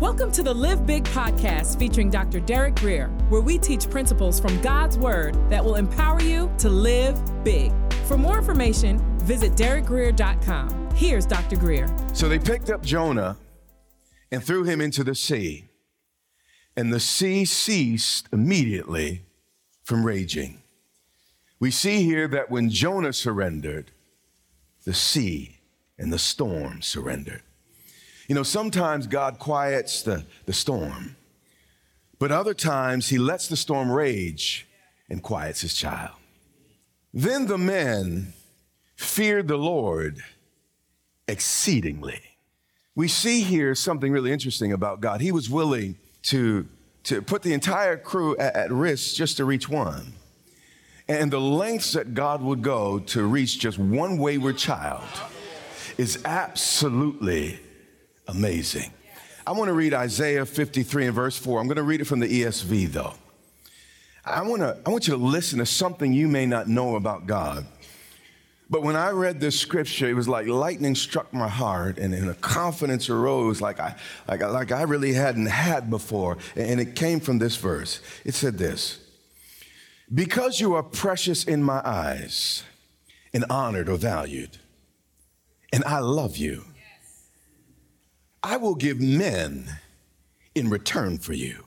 Welcome to the Live Big podcast featuring Dr. Derek Grier, where we teach principles from God's Word that will empower you to live big. For more information, visit derekgrier.com. Here's Dr. Grier. So they picked up Jonah and threw him into the sea, and the sea ceased immediately from raging. We see here that when Jonah surrendered, the sea and the storm surrendered. You know, sometimes God quiets the, the storm, but other times he lets the storm rage and quiets his child. Then the men feared the Lord exceedingly. We see here something really interesting about God. He was willing to, to put the entire crew at, at risk just to reach one. And the lengths that God would go to reach just one wayward child is absolutely amazing. I want to read Isaiah 53 and verse 4. I'm going to read it from the ESV though. I want, to, I want you to listen to something you may not know about God. But when I read this scripture, it was like lightning struck my heart and, and a confidence arose like I, like, like I really hadn't had before. And it came from this verse. It said this Because you are precious in my eyes and honored or valued, and I love you, I will give men in return for you.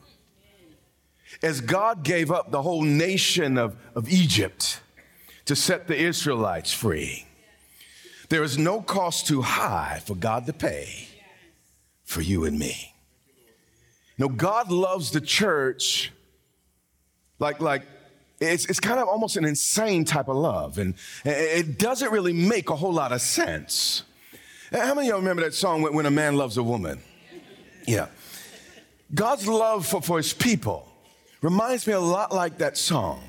As God gave up the whole nation of, of Egypt to set the Israelites free, there is no cost too high for God to pay for you and me. No, God loves the church like, like it's, it's kind of almost an insane type of love, and it doesn't really make a whole lot of sense. How many of y'all remember that song, When a Man Loves a Woman? Yeah. God's love for, for his people reminds me a lot like that song.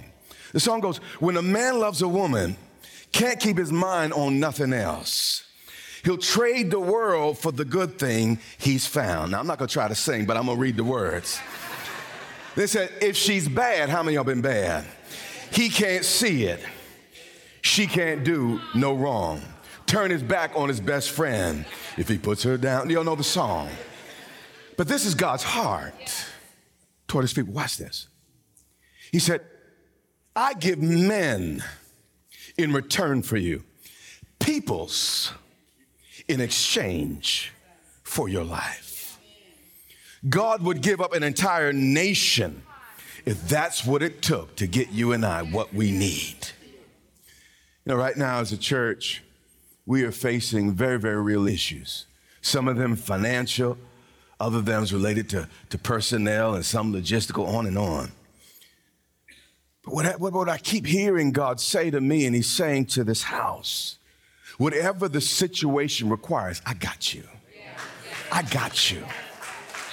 The song goes, When a man loves a woman, can't keep his mind on nothing else. He'll trade the world for the good thing he's found. Now, I'm not gonna try to sing, but I'm gonna read the words. They said, If she's bad, how many of y'all been bad? He can't see it. She can't do no wrong turn his back on his best friend if he puts her down. You all know the song. But this is God's heart toward his people. Watch this. He said, I give men in return for you, peoples in exchange for your life. God would give up an entire nation if that's what it took to get you and I what we need. You know, right now as a church, we are facing very, very real issues. Some of them financial, other of them is related to, to personnel and some logistical, on and on. But what I, what I keep hearing God say to me, and He's saying to this house, whatever the situation requires, I got you. I got you.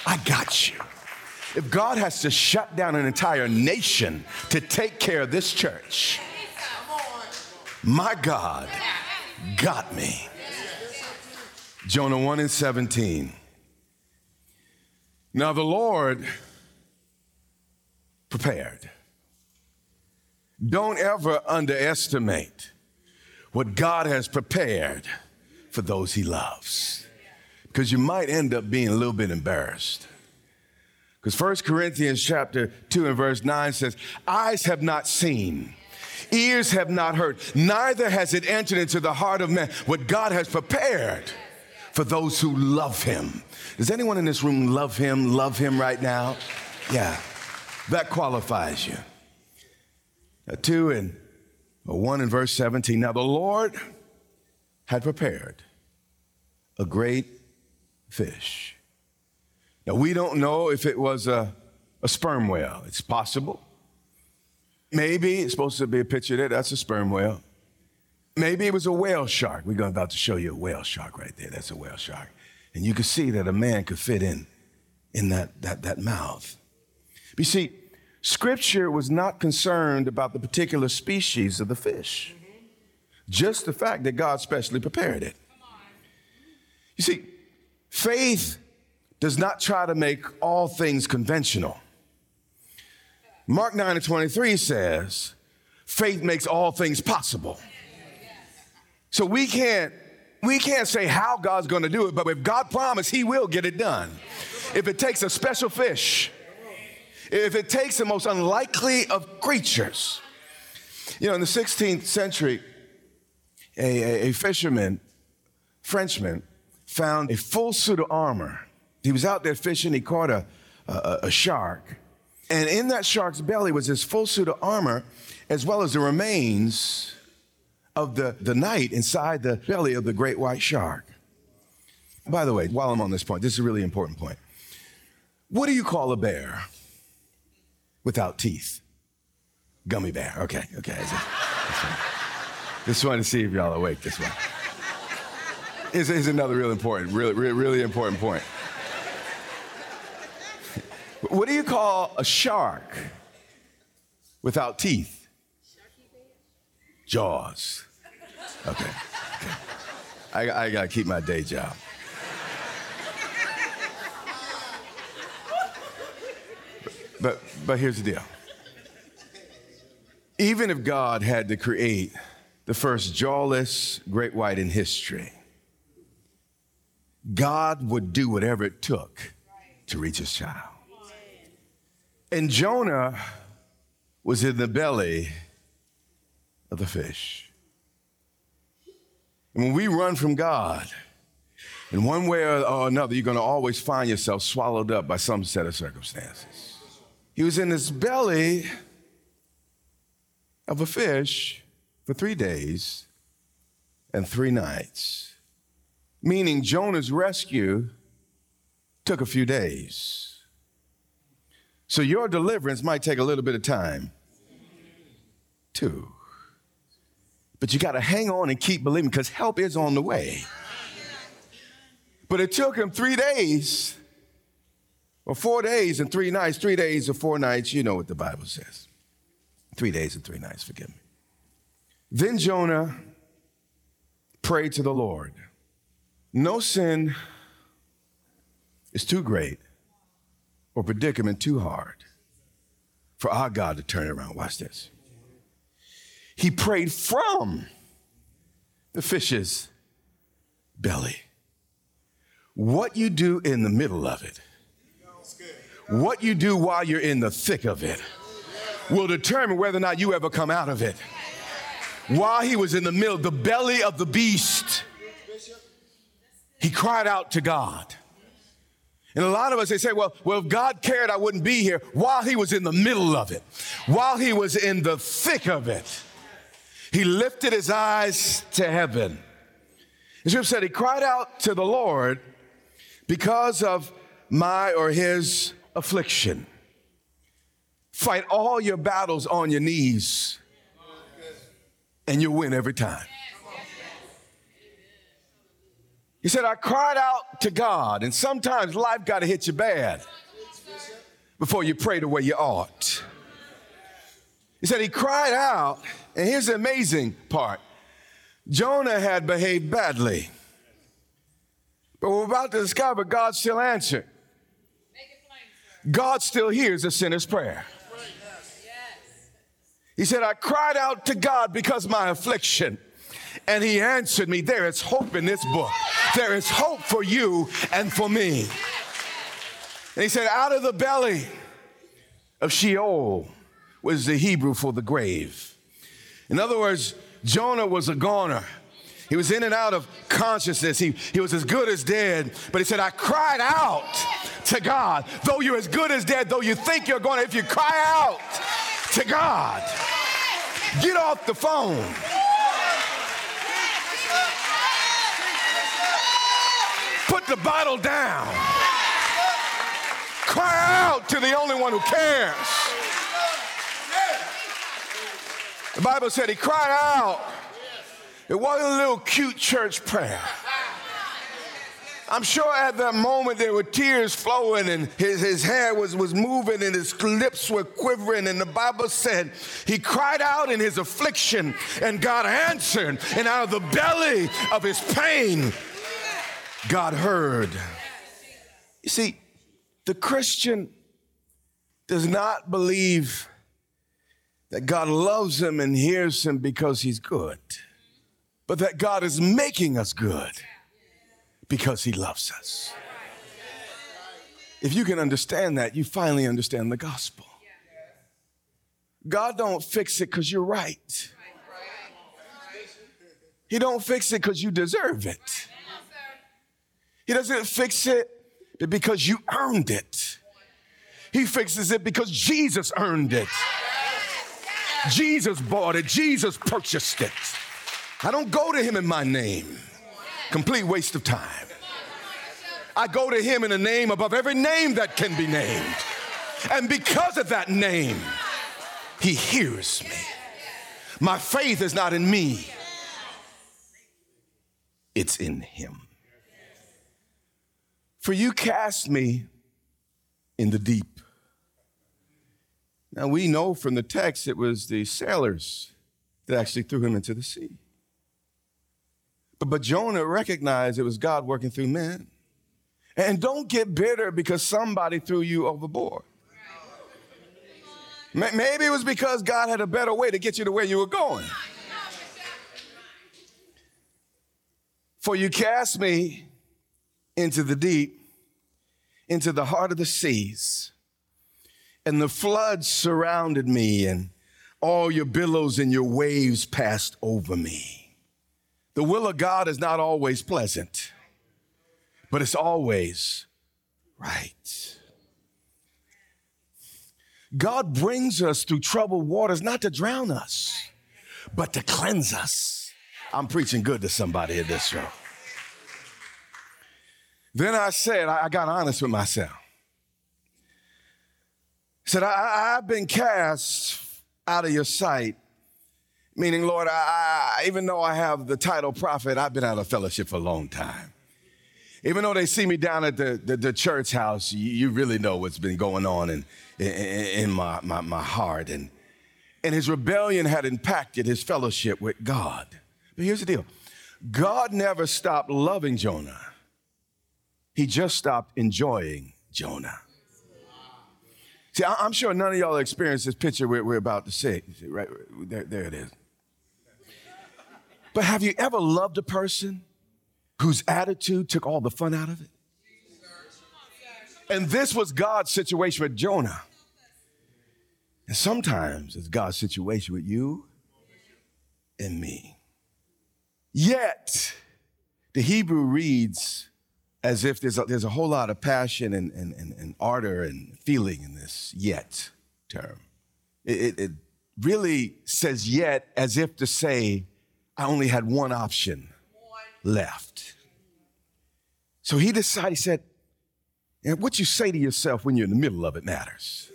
I got you. If God has to shut down an entire nation to take care of this church, my God got me. Jonah 1 and 17. Now the Lord prepared. Don't ever underestimate what God has prepared for those he loves. Because you might end up being a little bit embarrassed. Because 1 Corinthians chapter 2 and verse 9 says, Eyes have not seen ears have not heard, neither has it entered into the heart of man what God has prepared for those who love him. Does anyone in this room love him, love him right now? Yeah, that qualifies you. Now, two and a one in verse 17. Now, the Lord had prepared a great fish. Now, we don't know if it was a, a sperm whale. It's possible. Maybe it's supposed to be a picture there. That's a sperm whale. Maybe it was a whale shark. We're going about to show you a whale shark right there. That's a whale shark. And you can see that a man could fit in in that, that, that mouth. You see, scripture was not concerned about the particular species of the fish, just the fact that God specially prepared it. You see, faith does not try to make all things conventional. Mark 9 and 23 says, faith makes all things possible. So we can't we can't say how God's going to do it, but if God promised, He will get it done. if it takes a special fish, if it takes the most unlikely of creatures. You know, in the 16th century, a, a, fisherman, Frenchman, found a full suit of armor. He was out there fishing, he caught a, a, a shark. And in that shark's belly was his full suit of armor, as well as the remains of the, the knight inside the belly of the great white shark. By the way, while I'm on this point, this is a really important point. What do you call a bear without teeth? Gummy bear. Okay, okay. Just wanted to see if y'all awake this one. Is, here's another real important, really, really, really important point. What do you call a shark without teeth? Jaws. Okay. I, I got to keep my day job. But, but here's the deal. Even if God had to create the first jawless great white in history, God would do whatever it took to reach his child. And Jonah was in the belly of the fish. And when we run from God, in one way or another, you're going to always find yourself swallowed up by some set of circumstances. He was in this belly of a fish for three days and three nights, meaning Jonah's rescue took a few days. So your deliverance might take a little bit of time, too. But you got to hang on and keep believing because help is on the way. But it took him three days, or four days and three nights, three days or four nights. You know what the Bible says. Three days and three nights, forgive me. Then Jonah prayed to the Lord. No sin is too great or predicament too hard for our God to turn around. Watch this. He prayed from the fish's belly. What you do in the middle of it, what you do while you're in the thick of it, will determine whether or not you ever come out of it. While he was in the middle, the belly of the beast, he cried out to God. And a lot of us, they say, well, well, if God cared, I wouldn't be here. While he was in the middle of it, while he was in the thick of it, he lifted his eyes to heaven. The scripture said he cried out to the Lord because of my or his affliction. Fight all your battles on your knees, and you'll win every time. He said, I cried out to God, and sometimes life got to hit you bad before you pray the way you ought. He said, He cried out, and here's the amazing part Jonah had behaved badly. But we're about to discover God still answered. God still hears a sinner's prayer. He said, I cried out to God because my affliction and he answered me, There is hope in this book. There is hope for you and for me. And he said, Out of the belly of Sheol was the Hebrew for the grave. In other words, Jonah was a goner. He was in and out of consciousness. He, he was as good as dead. But he said, I cried out to God. Though you're as good as dead, though you think you're going to, if you cry out to God, get off the phone the bottle down. Cry out to the only one who cares. The Bible said he cried out. It wasn't a little cute church prayer. I'm sure at that moment there were tears flowing and his, his hair was, was moving and his lips were quivering. And the Bible said he cried out in his affliction and God answered. And out of the belly of his pain, God heard. You see, the Christian does not believe that God loves him and hears him because he's good, but that God is making us good because he loves us. If you can understand that, you finally understand the gospel. God don't fix it because you're right. He don't fix it because you deserve it. He doesn't fix it because you earned it. He fixes it because Jesus earned it. Jesus bought it. Jesus purchased it. I don't go to him in my name. Complete waste of time. I go to him in a name above every name that can be named. And because of that name, he hears me. My faith is not in me, it's in him. For you cast me in the deep. Now we know from the text it was the sailors that actually threw him into the sea. But, but Jonah recognized it was God working through men. And don't get bitter because somebody threw you overboard. Maybe it was because God had a better way to get you to where you were going. For you cast me into the deep, into the heart of the seas, and the floods surrounded me, and all your billows and your waves passed over me. The will of God is not always pleasant but it's always right. God brings us through troubled waters not to drown us, but to cleanse us. I'm preaching good to somebody in this room. Then I said, I got honest with myself. Said, I, have been cast out of your sight, meaning, Lord, I, I, even though I have the title prophet, I've been out of fellowship for a long time. Even though they see me down at the, the, the church house, you, you, really know what's been going on in, in, in my, my, my heart. And, and his rebellion had impacted his fellowship with God. But here's the deal God never stopped loving Jonah, he just stopped enjoying Jonah. See, I'm sure none of y'all experienced this picture we're, about to see. Right there, there it is. But have you ever loved a person whose attitude took all the fun out of it. And this was God's situation with Jonah. And sometimes it's God's situation with you and me. Yet, the Hebrew reads as if there's a, there's a whole lot of passion and, and, and, and ardor and feeling in this yet term. It, it, it really says yet as if to say, I only had one option left. So he decided, he said, and what you say to yourself when you're in the middle of it matters.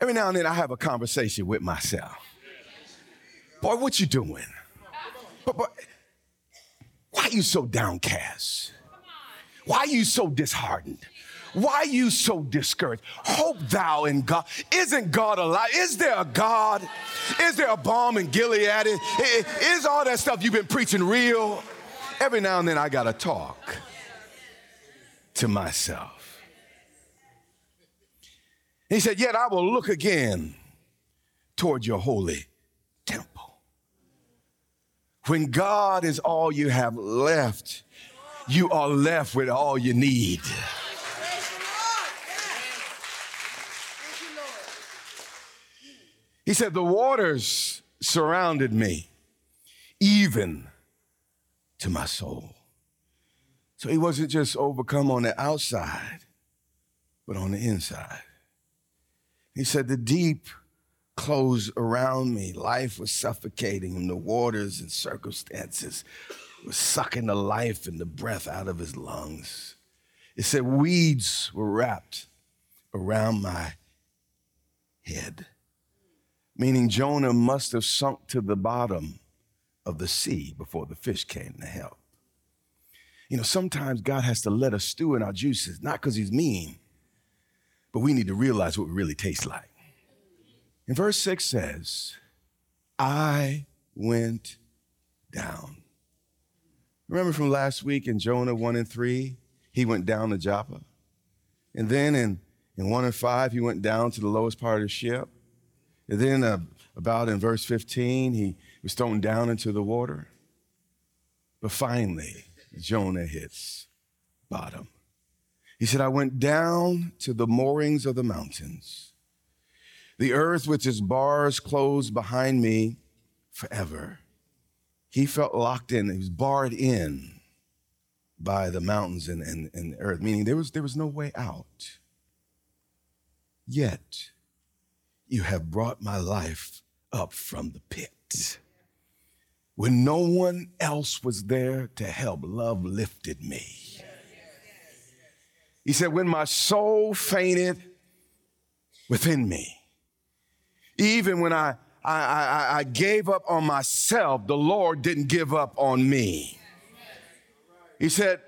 Every now and then I have a conversation with myself. Boy, what you doing? But, but you so downcast? Why are you so disheartened? Why are you so discouraged? Hope thou in God. Isn't God alive? Is there a God? Is there a balm in Gilead? Is all that stuff you've been preaching real? Every now and then I got to talk to myself. He said, Yet I will look again toward your holy. When God is all you have left, you are left with all you need. He said, The waters surrounded me, even to my soul. So he wasn't just overcome on the outside, but on the inside. He said, The deep closed around me. Life was suffocating him. The waters and circumstances were sucking the life and the breath out of his lungs. It said, Weeds were wrapped around my head meaning Jonah must have sunk to the bottom of the sea before the fish came to help. You know, sometimes God has to let us stew in our juices, not because he's mean, but we need to realize what we really taste like. And verse 6 says, I went down. Remember from last week in Jonah 1 and 3, he went down to Joppa. And then in, in 1 and 5, he went down to the lowest part of the ship. And then uh, about in verse 15, he was thrown down into the water. But finally, Jonah hits bottom. He said, I went down to the moorings of the mountains. The earth with its bars closed behind me forever. He felt locked in, he was barred in by the mountains and, and, and the earth, meaning there was, there was no way out. Yet, you have brought my life up from the pit. When no one else was there to help, love lifted me. He said, When my soul fainted within me, even when I, I, I, I gave up on myself, the Lord didn't give up on me. He said,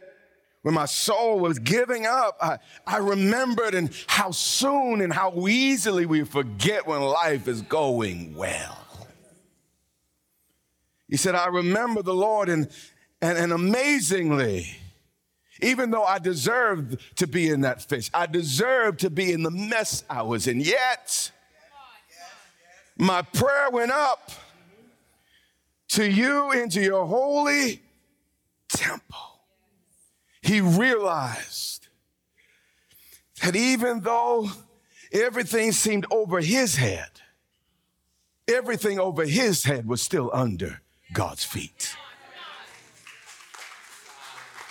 when my soul was giving up, I, I remembered and how soon and how easily we forget when life is going well. He said, I remember the Lord, and, and, and amazingly, even though I deserved to be in that fish, I deserved to be in the mess I was in, yet my prayer went up to you into your holy temple. He realized that even though everything seemed over his head, everything over his head was still under God's feet.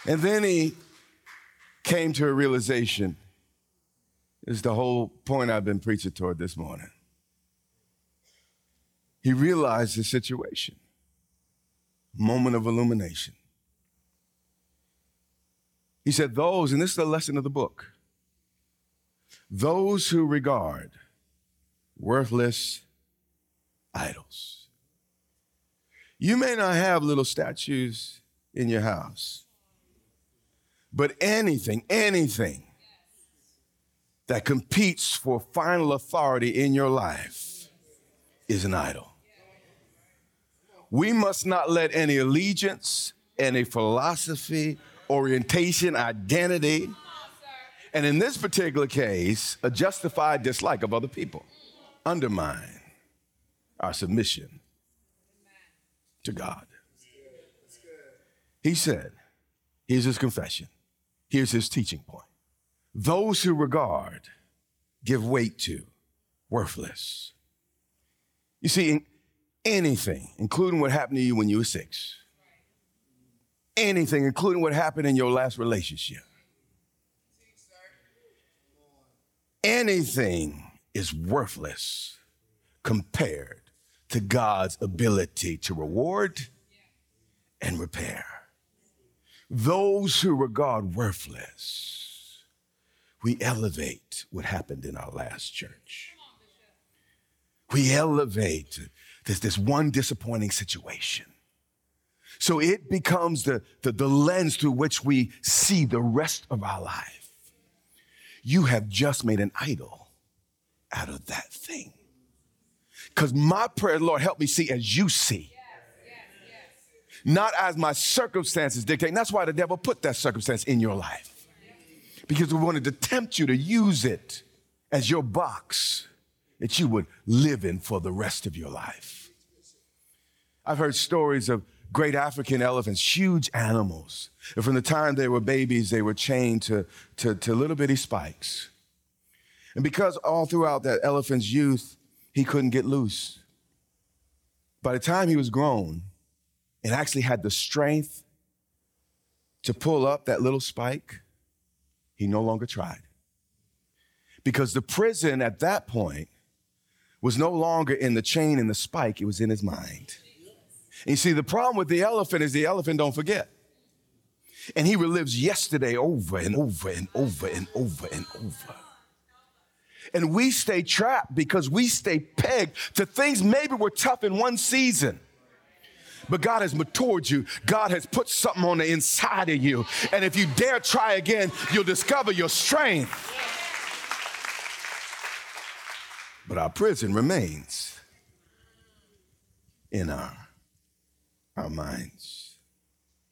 And then he came to a realization. Is the whole point I've been preaching toward this morning. He realized the situation. Moment of illumination. He said, Those, and this is the lesson of the book, those who regard worthless idols. You may not have little statues in your house, but anything, anything that competes for final authority in your life is an idol. We must not let any allegiance, any philosophy, orientation, identity, and in this particular case, a justified dislike of other people undermine our submission to God. He said, here's his confession, here's his teaching point. Those who regard, give weight to, worthless. You see, anything, including what happened to you when you were six, anything, including what happened in your last relationship. Anything is worthless compared to God's ability to reward and repair. Those who regard worthless, we elevate what happened in our last church. We elevate this, this one disappointing situation so it becomes the, the, the lens through which we see the rest of our life. You have just made an idol out of that thing. Because my prayer, Lord, help me see as you see. Not as my circumstances dictate. And that's why the devil put that circumstance in your life. Because we wanted to tempt you to use it as your box that you would live in for the rest of your life. I've heard stories of great African elephants, huge animals. And from the time they were babies, they were chained to, to, to little bitty spikes. And because all throughout that elephant's youth, he couldn't get loose. By the time he was grown and actually had the strength to pull up that little spike, he no longer tried. Because the prison at that point was no longer in the chain and the spike, it was in his mind. And you see, the problem with the elephant is the elephant don't forget. And he relives yesterday over and over and over and over and over. And we stay trapped because we stay pegged to things maybe were tough in one season. But God has matured you. God has put something on the inside of you. And if you dare try again, you'll discover your strength. But our prison remains in our our minds.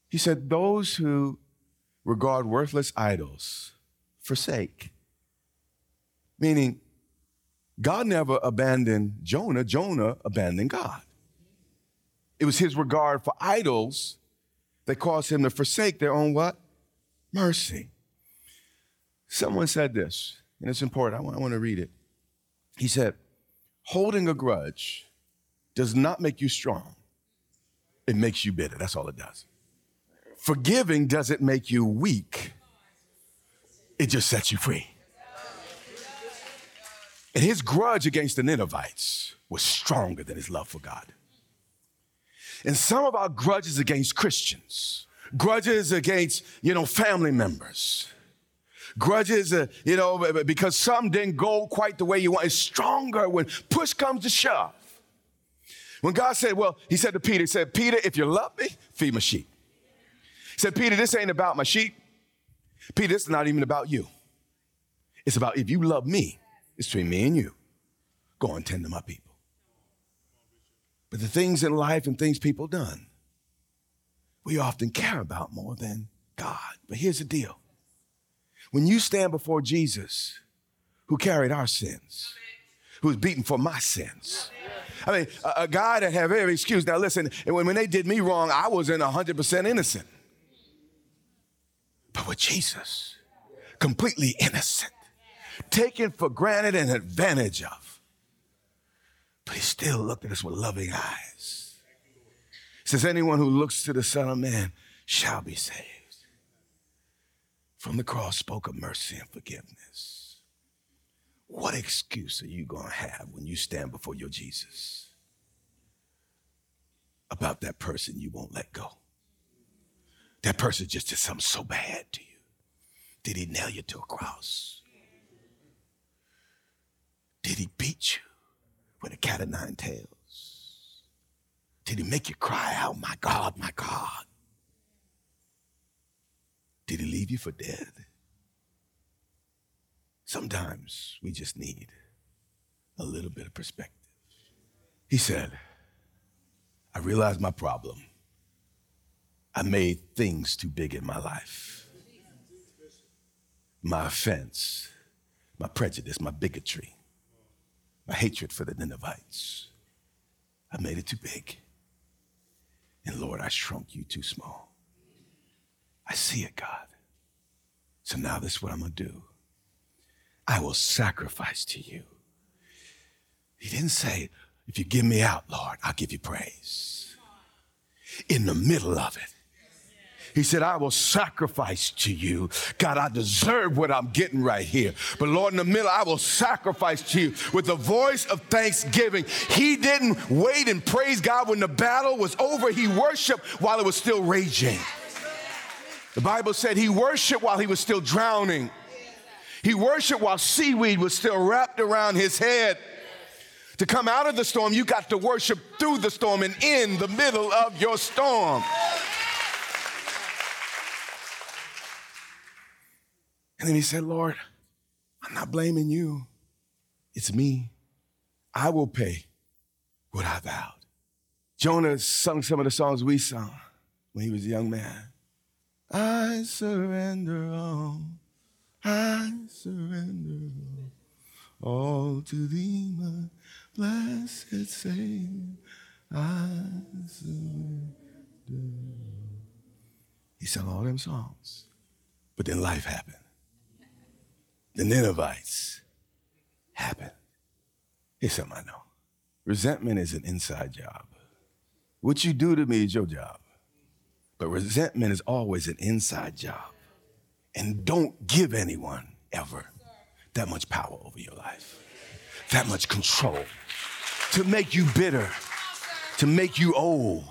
He said, Those who regard worthless idols forsake. Meaning, God never abandoned Jonah, Jonah abandoned God. It was his regard for idols that caused him to forsake their own what? Mercy. Someone said this, and it's important. I want, I want to read it. He said, Holding a grudge does not make you strong, it makes you bitter. That's all it does. Forgiving doesn't make you weak, it just sets you free. And his grudge against the Ninevites was stronger than his love for God. And some of our grudges against Christians, grudges against, you know, family members, grudges, uh, you know, because some didn't go quite the way you want, is stronger when push comes to shove. When God said, well, he said to Peter, he said, Peter, if you love me, feed my sheep. He said, Peter, this ain't about my sheep. Peter, this is not even about you. It's about if you love me, it's between me and you. Go and tend to my people. But the things in life and things people done, we often care about more than God. But here's the deal. When you stand before Jesus, who carried our sins, who was beaten for my sins. I mean, a, a guy that had every excuse. Now listen, when, when they did me wrong, I wasn't 100% innocent. But with Jesus, completely innocent, taken for granted and advantage of. But he still looked at us with loving eyes. Says, anyone who looks to the Son of Man shall be saved. From the cross spoke of mercy and forgiveness. What excuse are you going to have when you stand before your Jesus about that person you won't let go? That person just did something so bad to you. Did he nail you to a cross? Did he beat you with a cat of nine tails? Did he make you cry out, my God, my God? Did he leave you for dead? Sometimes we just need a little bit of perspective. He said, I realized my problem. I made things too big in my life. My offense, my prejudice, my bigotry, my hatred for the Ninevites. I made it too big. And Lord, I shrunk you too small. I see it, God. So now this is what I'm going to do I will sacrifice to you. He didn't say, if you give me out, Lord, I'll give you praise. In the middle of it, he said, I will sacrifice to you. God, I deserve what I'm getting right here. But Lord, in the middle, I will sacrifice to you with the voice of thanksgiving. He didn't wait and praise God when the battle was over. He worshiped while it was still raging. The Bible said he worshiped while he was still drowning. He worshiped while seaweed was still wrapped around his head. To come out of the storm, you got to worship through the storm and in the middle of your storm. And then he said, Lord, I'm not blaming you. It's me. I will pay what I vowed. Jonah sung some of the songs we sung when he was a young man. I surrender all. I surrender all All to thee, my blessed Savior. I surrender. He sang all them songs. But then life happened. The Ninevites happened. Here's something I know. Resentment is an inside job. What you do to me is your job. But resentment is always an inside job. And don't give anyone ever that much power over your life, that much control to make you bitter, to make you old.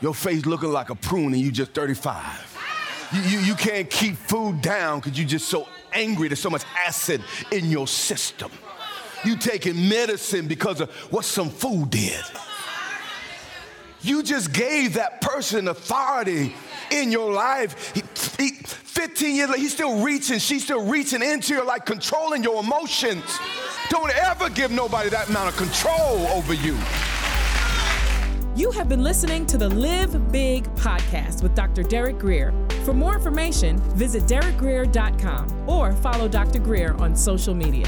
Your face looking like a prune and you just 35. You, you, you can't keep food down because you're just so angry. There's so much acid in your system. You taking medicine because of what some food did. You just gave that person authority in your life. He, he, 15 years later, he's still reaching, she's still reaching into your life, controlling your emotions. Don't ever give nobody that amount of control over you. You have been listening to the Live Big podcast with Dr. Derek Grier. For more information, visit derekgrier.com or follow Dr. Grier on social media.